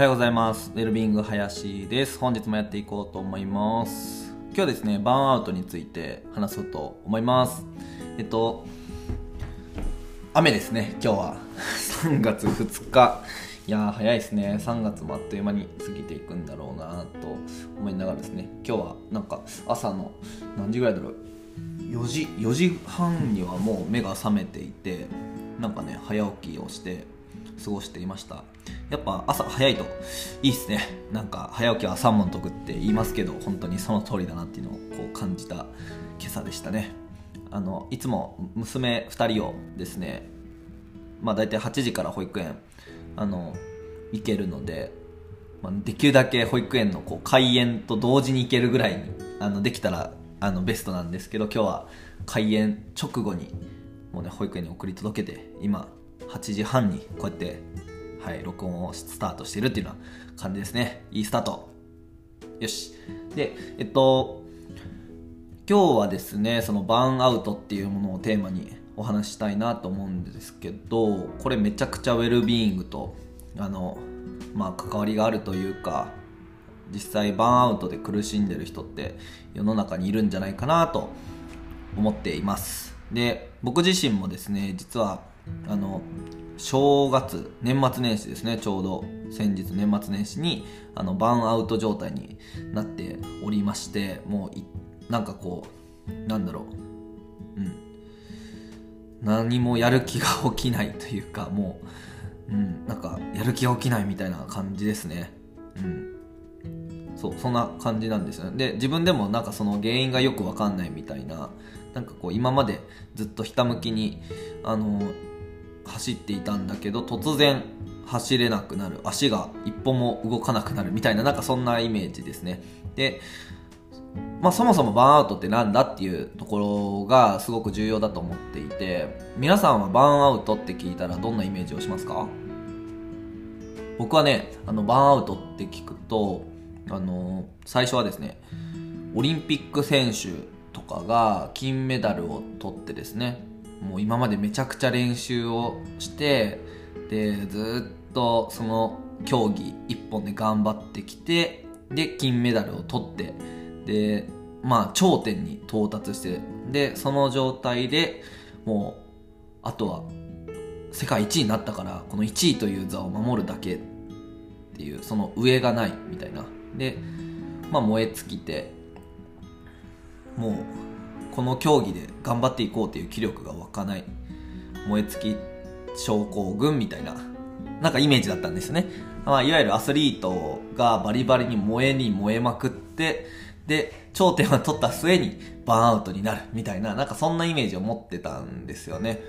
はようございます。ウェルビング林です。本日もやっていこうと思います。今日ですね、バーンアウトについて話そうと思います。えっと、雨ですね、今日は。3月2日。いや、早いですね。3月もあっという間に過ぎていくんだろうなと思いながらですね、今日はなんか朝の何時ぐらいだろう。4時、4時半にはもう目が覚めていて、なんかね、早起きをして、過ごしていました。やっぱ朝早いといいっすね。なんか早起きは三問解くって言いますけど本当にその通りだなっていうのをこう感じた今朝でしたね。あのいつも娘2人をですねまあ大体8時から保育園あの行けるので、ま、できるだけ保育園のこう開園と同時に行けるぐらいにあのできたらあのベストなんですけど今日は開園直後にもうね保育園に送り届けて今8時半にこうやって、はい、録音をスタートしてるっていうような感じですね。いいスタート。よし。で、えっと、今日はですね、そのバーンアウトっていうものをテーマにお話したいなと思うんですけど、これめちゃくちゃウェルビーイングと、あの、まあ関わりがあるというか、実際バーンアウトで苦しんでる人って世の中にいるんじゃないかなと思っています。で、僕自身もですね、実はあの正月年末年始ですね。ちょうど先日年末年始にあのバーンアウト状態になっておりましてもうなんかこうなんだろう。うん。何もやる気が起きないというかもう、うん、なんかやる気が起きないみたいな感じですね。うん。そうそんな感じなんですよね。で自分でもなんかその原因がよくわかんないみたいななんかこう今までずっとひたむきにあの走っていたんだけど突然走れなくなる。足が一歩も動かなくなるみたいななんかそんなイメージですね。でまあそもそもバーンアウトってなんだっていうところがすごく重要だと思っていて皆さんはバーンアウトって聞いたらどんなイメージをしますか？僕はねあのバーンアウトって聞くとあの最初はですねオリンピック選手とかが金メダルを取ってですねもう今までめちゃくちゃ練習をしてでずっとその競技一本で頑張ってきてで金メダルを取ってでまあ頂点に到達してでその状態でもうあとは世界一位になったからこの1位という座を守るだけっていうその上がないみたいな。で、まあ、燃え尽きてもうこの競技で頑張っていこうっていう気力が湧かない。燃え尽き症候群みたいななんかイメージだったんですね、まあ、いわゆるアスリートがバリバリに燃えに燃えまくってで頂点を取った末にバーンアウトになるみたいななんかそんなイメージを持ってたんですよね。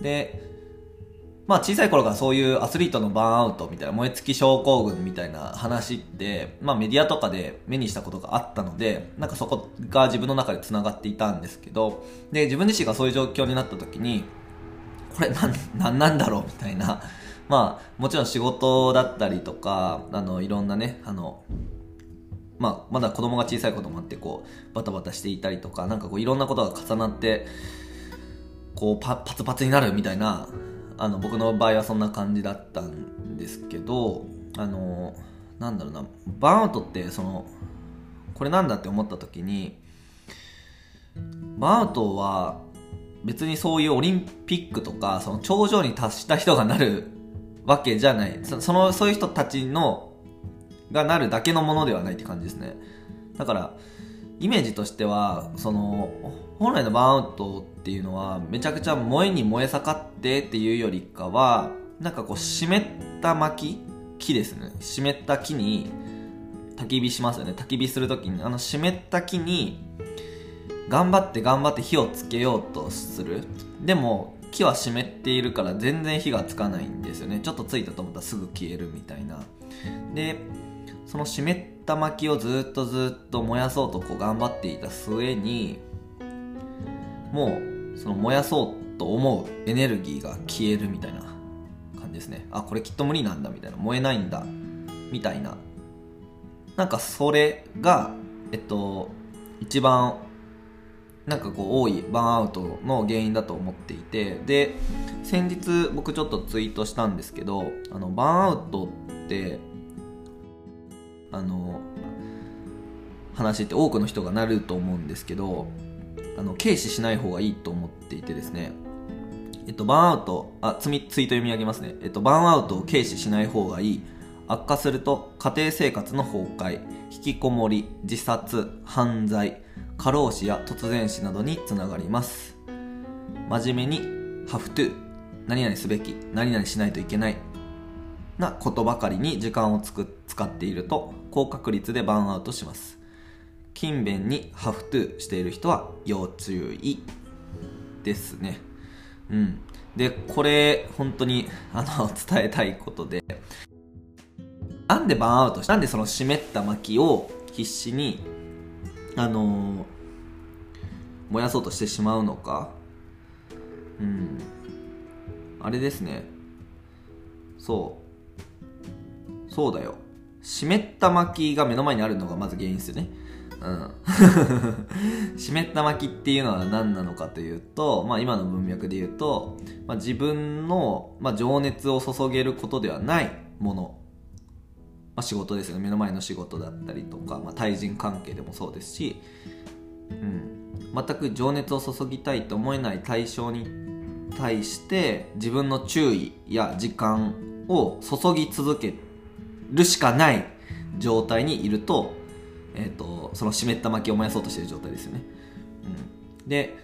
でまあ小さい頃からそういうアスリートのバーンアウトみたいな燃え尽き症候群みたいな話って、まあメディアとかで目にしたことがあったので、なんかそこが自分の中で繋がっていたんですけど、で、自分自身がそういう状況になった時に、これなん、なんなんだろうみたいな。まあもちろん仕事だったりとか、あの、いろんなね、あの、まあ、まだ子供が小さいこともあって、こう、バタバタしていたりとか、なんかこう、いろんなことが重なって、こうパ、パツパツになるみたいな、あの僕の場合はそんな感じだったんですけどあのなんだろうなバーンアウトってそのこれなんだって思った時にバーンアウトは別にそういうオリンピックとかその頂上に達した人がなるわけじゃない。そそのそういう人たちのがなるだけのものではないって感じですね。だからイメージとしてはその本来のバーンアウトっていうのはめちゃくちゃ燃えに燃え盛ってっていうよりかはなんかこう湿った薪木ですね。湿った木に焚き火しますよね。焚き火するときにあの湿った木に頑張って頑張って火をつけようとする。でも木は湿っているから全然火がつかないんですよね。ちょっとついたと思ったらすぐ消えるみたいな。でその湿った薪をずっとずっと燃やそうとこう頑張っていた末にもうその燃やそうと思うエネルギーが消えるみたいな感じですね。あこれきっと無理なんだみたいな。燃えないんだみたいな。なんかそれがえっと一番なんかこう多いバーンアウトの原因だと思っていて。で先日僕ちょっとツイートしたんですけどあのバーンアウトってあの話って多くの人がなると思うんですけどあの軽視しない方がいいと思っていてですねえっと、バーンアウト、あ、ツイート読み上げますね。えっと、バーンアウトを軽視しない方がいい。悪化すると家庭生活の崩壊、引きこもり、自殺、犯罪、過労死や突然死などにつながります。真面目に have to 何々すべき何々しないといけないなことばかりに時間をつく使っていると高確率でバーンアウトします。勤勉に have to している人は要注意ですね。うん。でこれ本当にあの伝えたいことで。なんでバーンアウトしなんでその湿った薪を必死にあの燃やそうとしてしまうのか。うん。あれですね。そう。そうだよ。湿った薪が目の前にあるのがまず原因ですよね。うん。湿った薪っていうのは何なのかというと、まあ、今の文脈で言うと、まあ、自分の、まあ、情熱を注げることではないもの、まあ、仕事ですよね。目の前の仕事だったりとか、まあ、対人関係でもそうですし、うん、全く情熱を注ぎたいと思えない対象に対して自分の注意や時間を注ぎ続けてるしかない状態にいると,、えーと、その湿った薪を燃やそうとしている状態ですよね。うん、で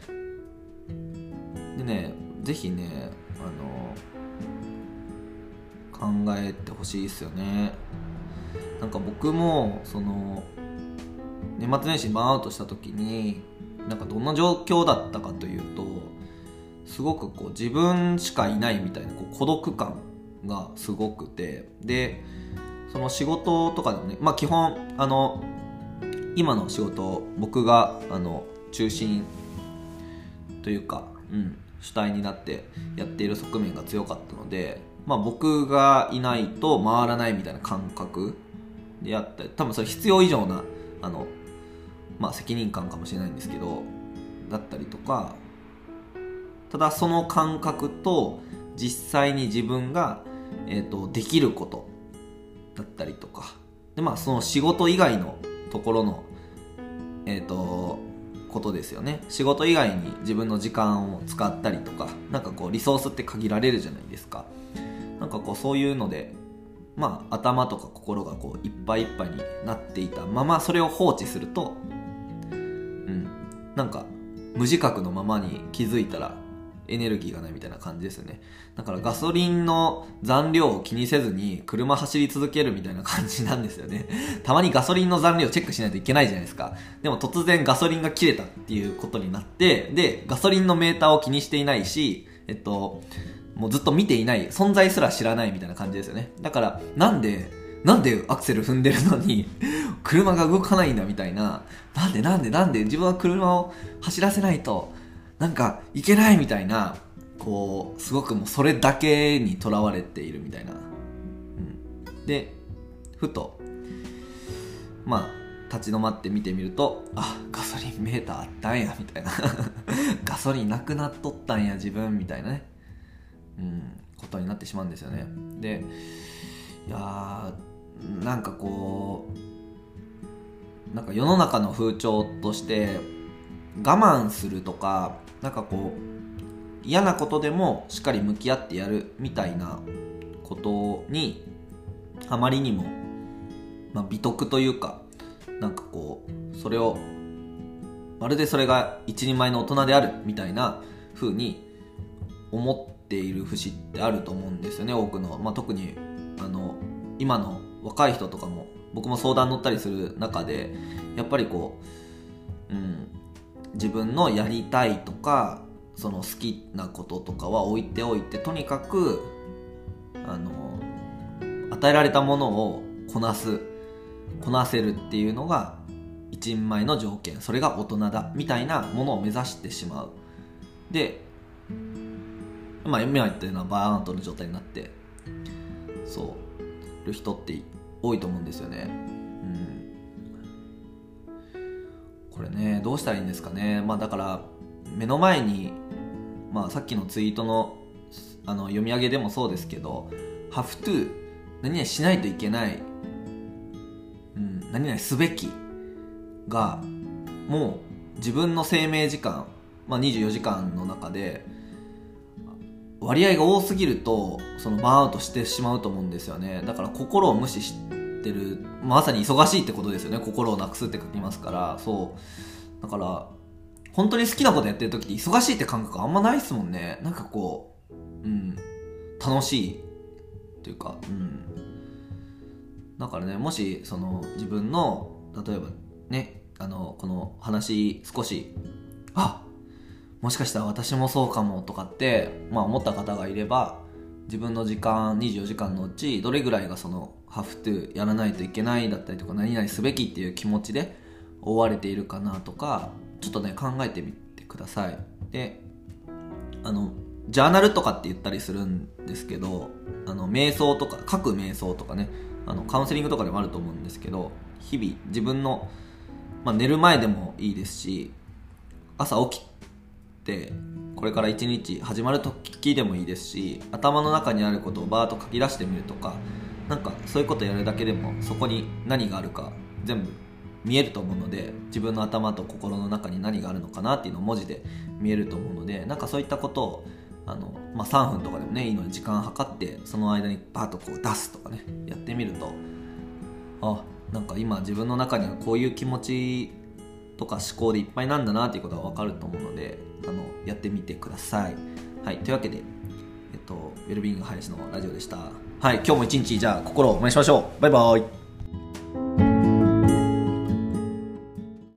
でねぜひねあの考えてほしいですよね。なんか僕もその年末年始バーンアウトした時になんかどんな状況だったかというとすごくこう自分しかいないみたいなこう孤独感がすごくてでその仕事とかでもねまあ基本あの今の仕事僕があの中心というか、うん、主体になってやっている側面が強かったので、まあ、僕がいないと回らないみたいな感覚でやった。り多分それ必要以上なあの、まあ、責任感かもしれないんですけどだったりとかただその感覚と実際に自分が、えーと、できることだったりとか。で、まあ、その仕事以外のところの、えーと、ことですよね。仕事以外に自分の時間を使ったりとかなんかこうリソースって限られるじゃないですか。なんかこうそういうのでまあ頭とか心がこういっぱいいっぱいになっていたままそれを放置するとうんなんか無自覚のままに気づいたらエネルギーがないみたいな感じですよね。だからガソリンの残量を気にせずに車走り続けるみたいな感じなんですよね。たまにガソリンの残量チェックしないといけないじゃないですか。でも突然ガソリンが切れたっていうことになって、で、ガソリンのメーターを気にしていないし、えっと、もうずっと見ていない、存在すら知らないみたいな感じですよね。だから、なんで、なんでアクセル踏んでるのに 車が動かないんだみたいな、なんでなんでなんで自分は車を走らせないとなんかいけないみたいなこうすごくもうそれだけにとらわれているみたいな、うん、でふとまあ立ち止まって見てみるとあガソリンメーターあったんやみたいな。ガソリンなくなっとったんや自分みたいなね。うんことになってしまうんですよね。でいやーなんかこうなんか世の中の風潮として我慢するとかなんかこう嫌なことでもしっかり向き合ってやるみたいなことにあまりにも、まあ、美徳というかなんかこうそれをまるでそれが一人前の大人であるみたいな風に思っている節ってあると思うんですよね多くの、まあ、特にあの今の若い人とかも僕も相談乗ったりする中でやっぱりこう、うん、自分のやりたいとかその好きなこととかは置いておいてとにかくあの与えられたものをこなすこなせるっていうのが一人前の条件。それが大人だみたいなものを目指してしまう。でまあ今言ったようなバーンアウトの状態になってそうる人って多いと思うんですよね。これねどうしたらいいんですかね。まあだから目の前に、まあ、さっきのツイートのあの読み上げでもそうですけど「have to」何々しないといけない、うん、何々すべきがもう自分の生命時間、まあ、24時間の中で割合が多すぎるとそのバーンアウトしてしまうと思うんですよね。だから心を無視しててるまさに忙しいってことですよね。心をなくすって書きますから。そう。だから本当に好きなことやってる時って忙しいって感覚あんまないっすもんね。なんかこううん。楽しいというかうん。だからねもしその自分の例えばねあのこの話少しあもしかしたら私もそうかもとかって、まあ、思った方がいれば自分の時間24時間のうちどれぐらいがそのハフトゥーやらないといけないだったりとか何々すべきっていう気持ちで追われているかなとかちょっとね考えてみてください。であのジャーナルとかって言ったりするんですけどあの瞑想とか書く瞑想とかねあのカウンセリングとかでもあると思うんですけど日々自分の、まあ、寝る前でもいいですし朝起きてこれから一日始まる時でもいいですし頭の中にあることをバーッと書き出してみるとかなんかそういうことやるだけでもそこに何があるか全部見えると思うので自分の頭と心の中に何があるのかなっていうのを文字で見えると思うのでなんかそういったことをあの、まあ、3分とかでもねいいので時間計ってその間にバーッとこう出すとかねやってみるとあなんか今自分の中にはこういう気持ちとか思考でいっぱいなんだなっていうことが分かると思うのであのやってみてください。はい、というわけで、えっと、ウェルビーイング林のラジオでした。はい、今日も一日じゃあ心を燃やしましょう。バイバイ。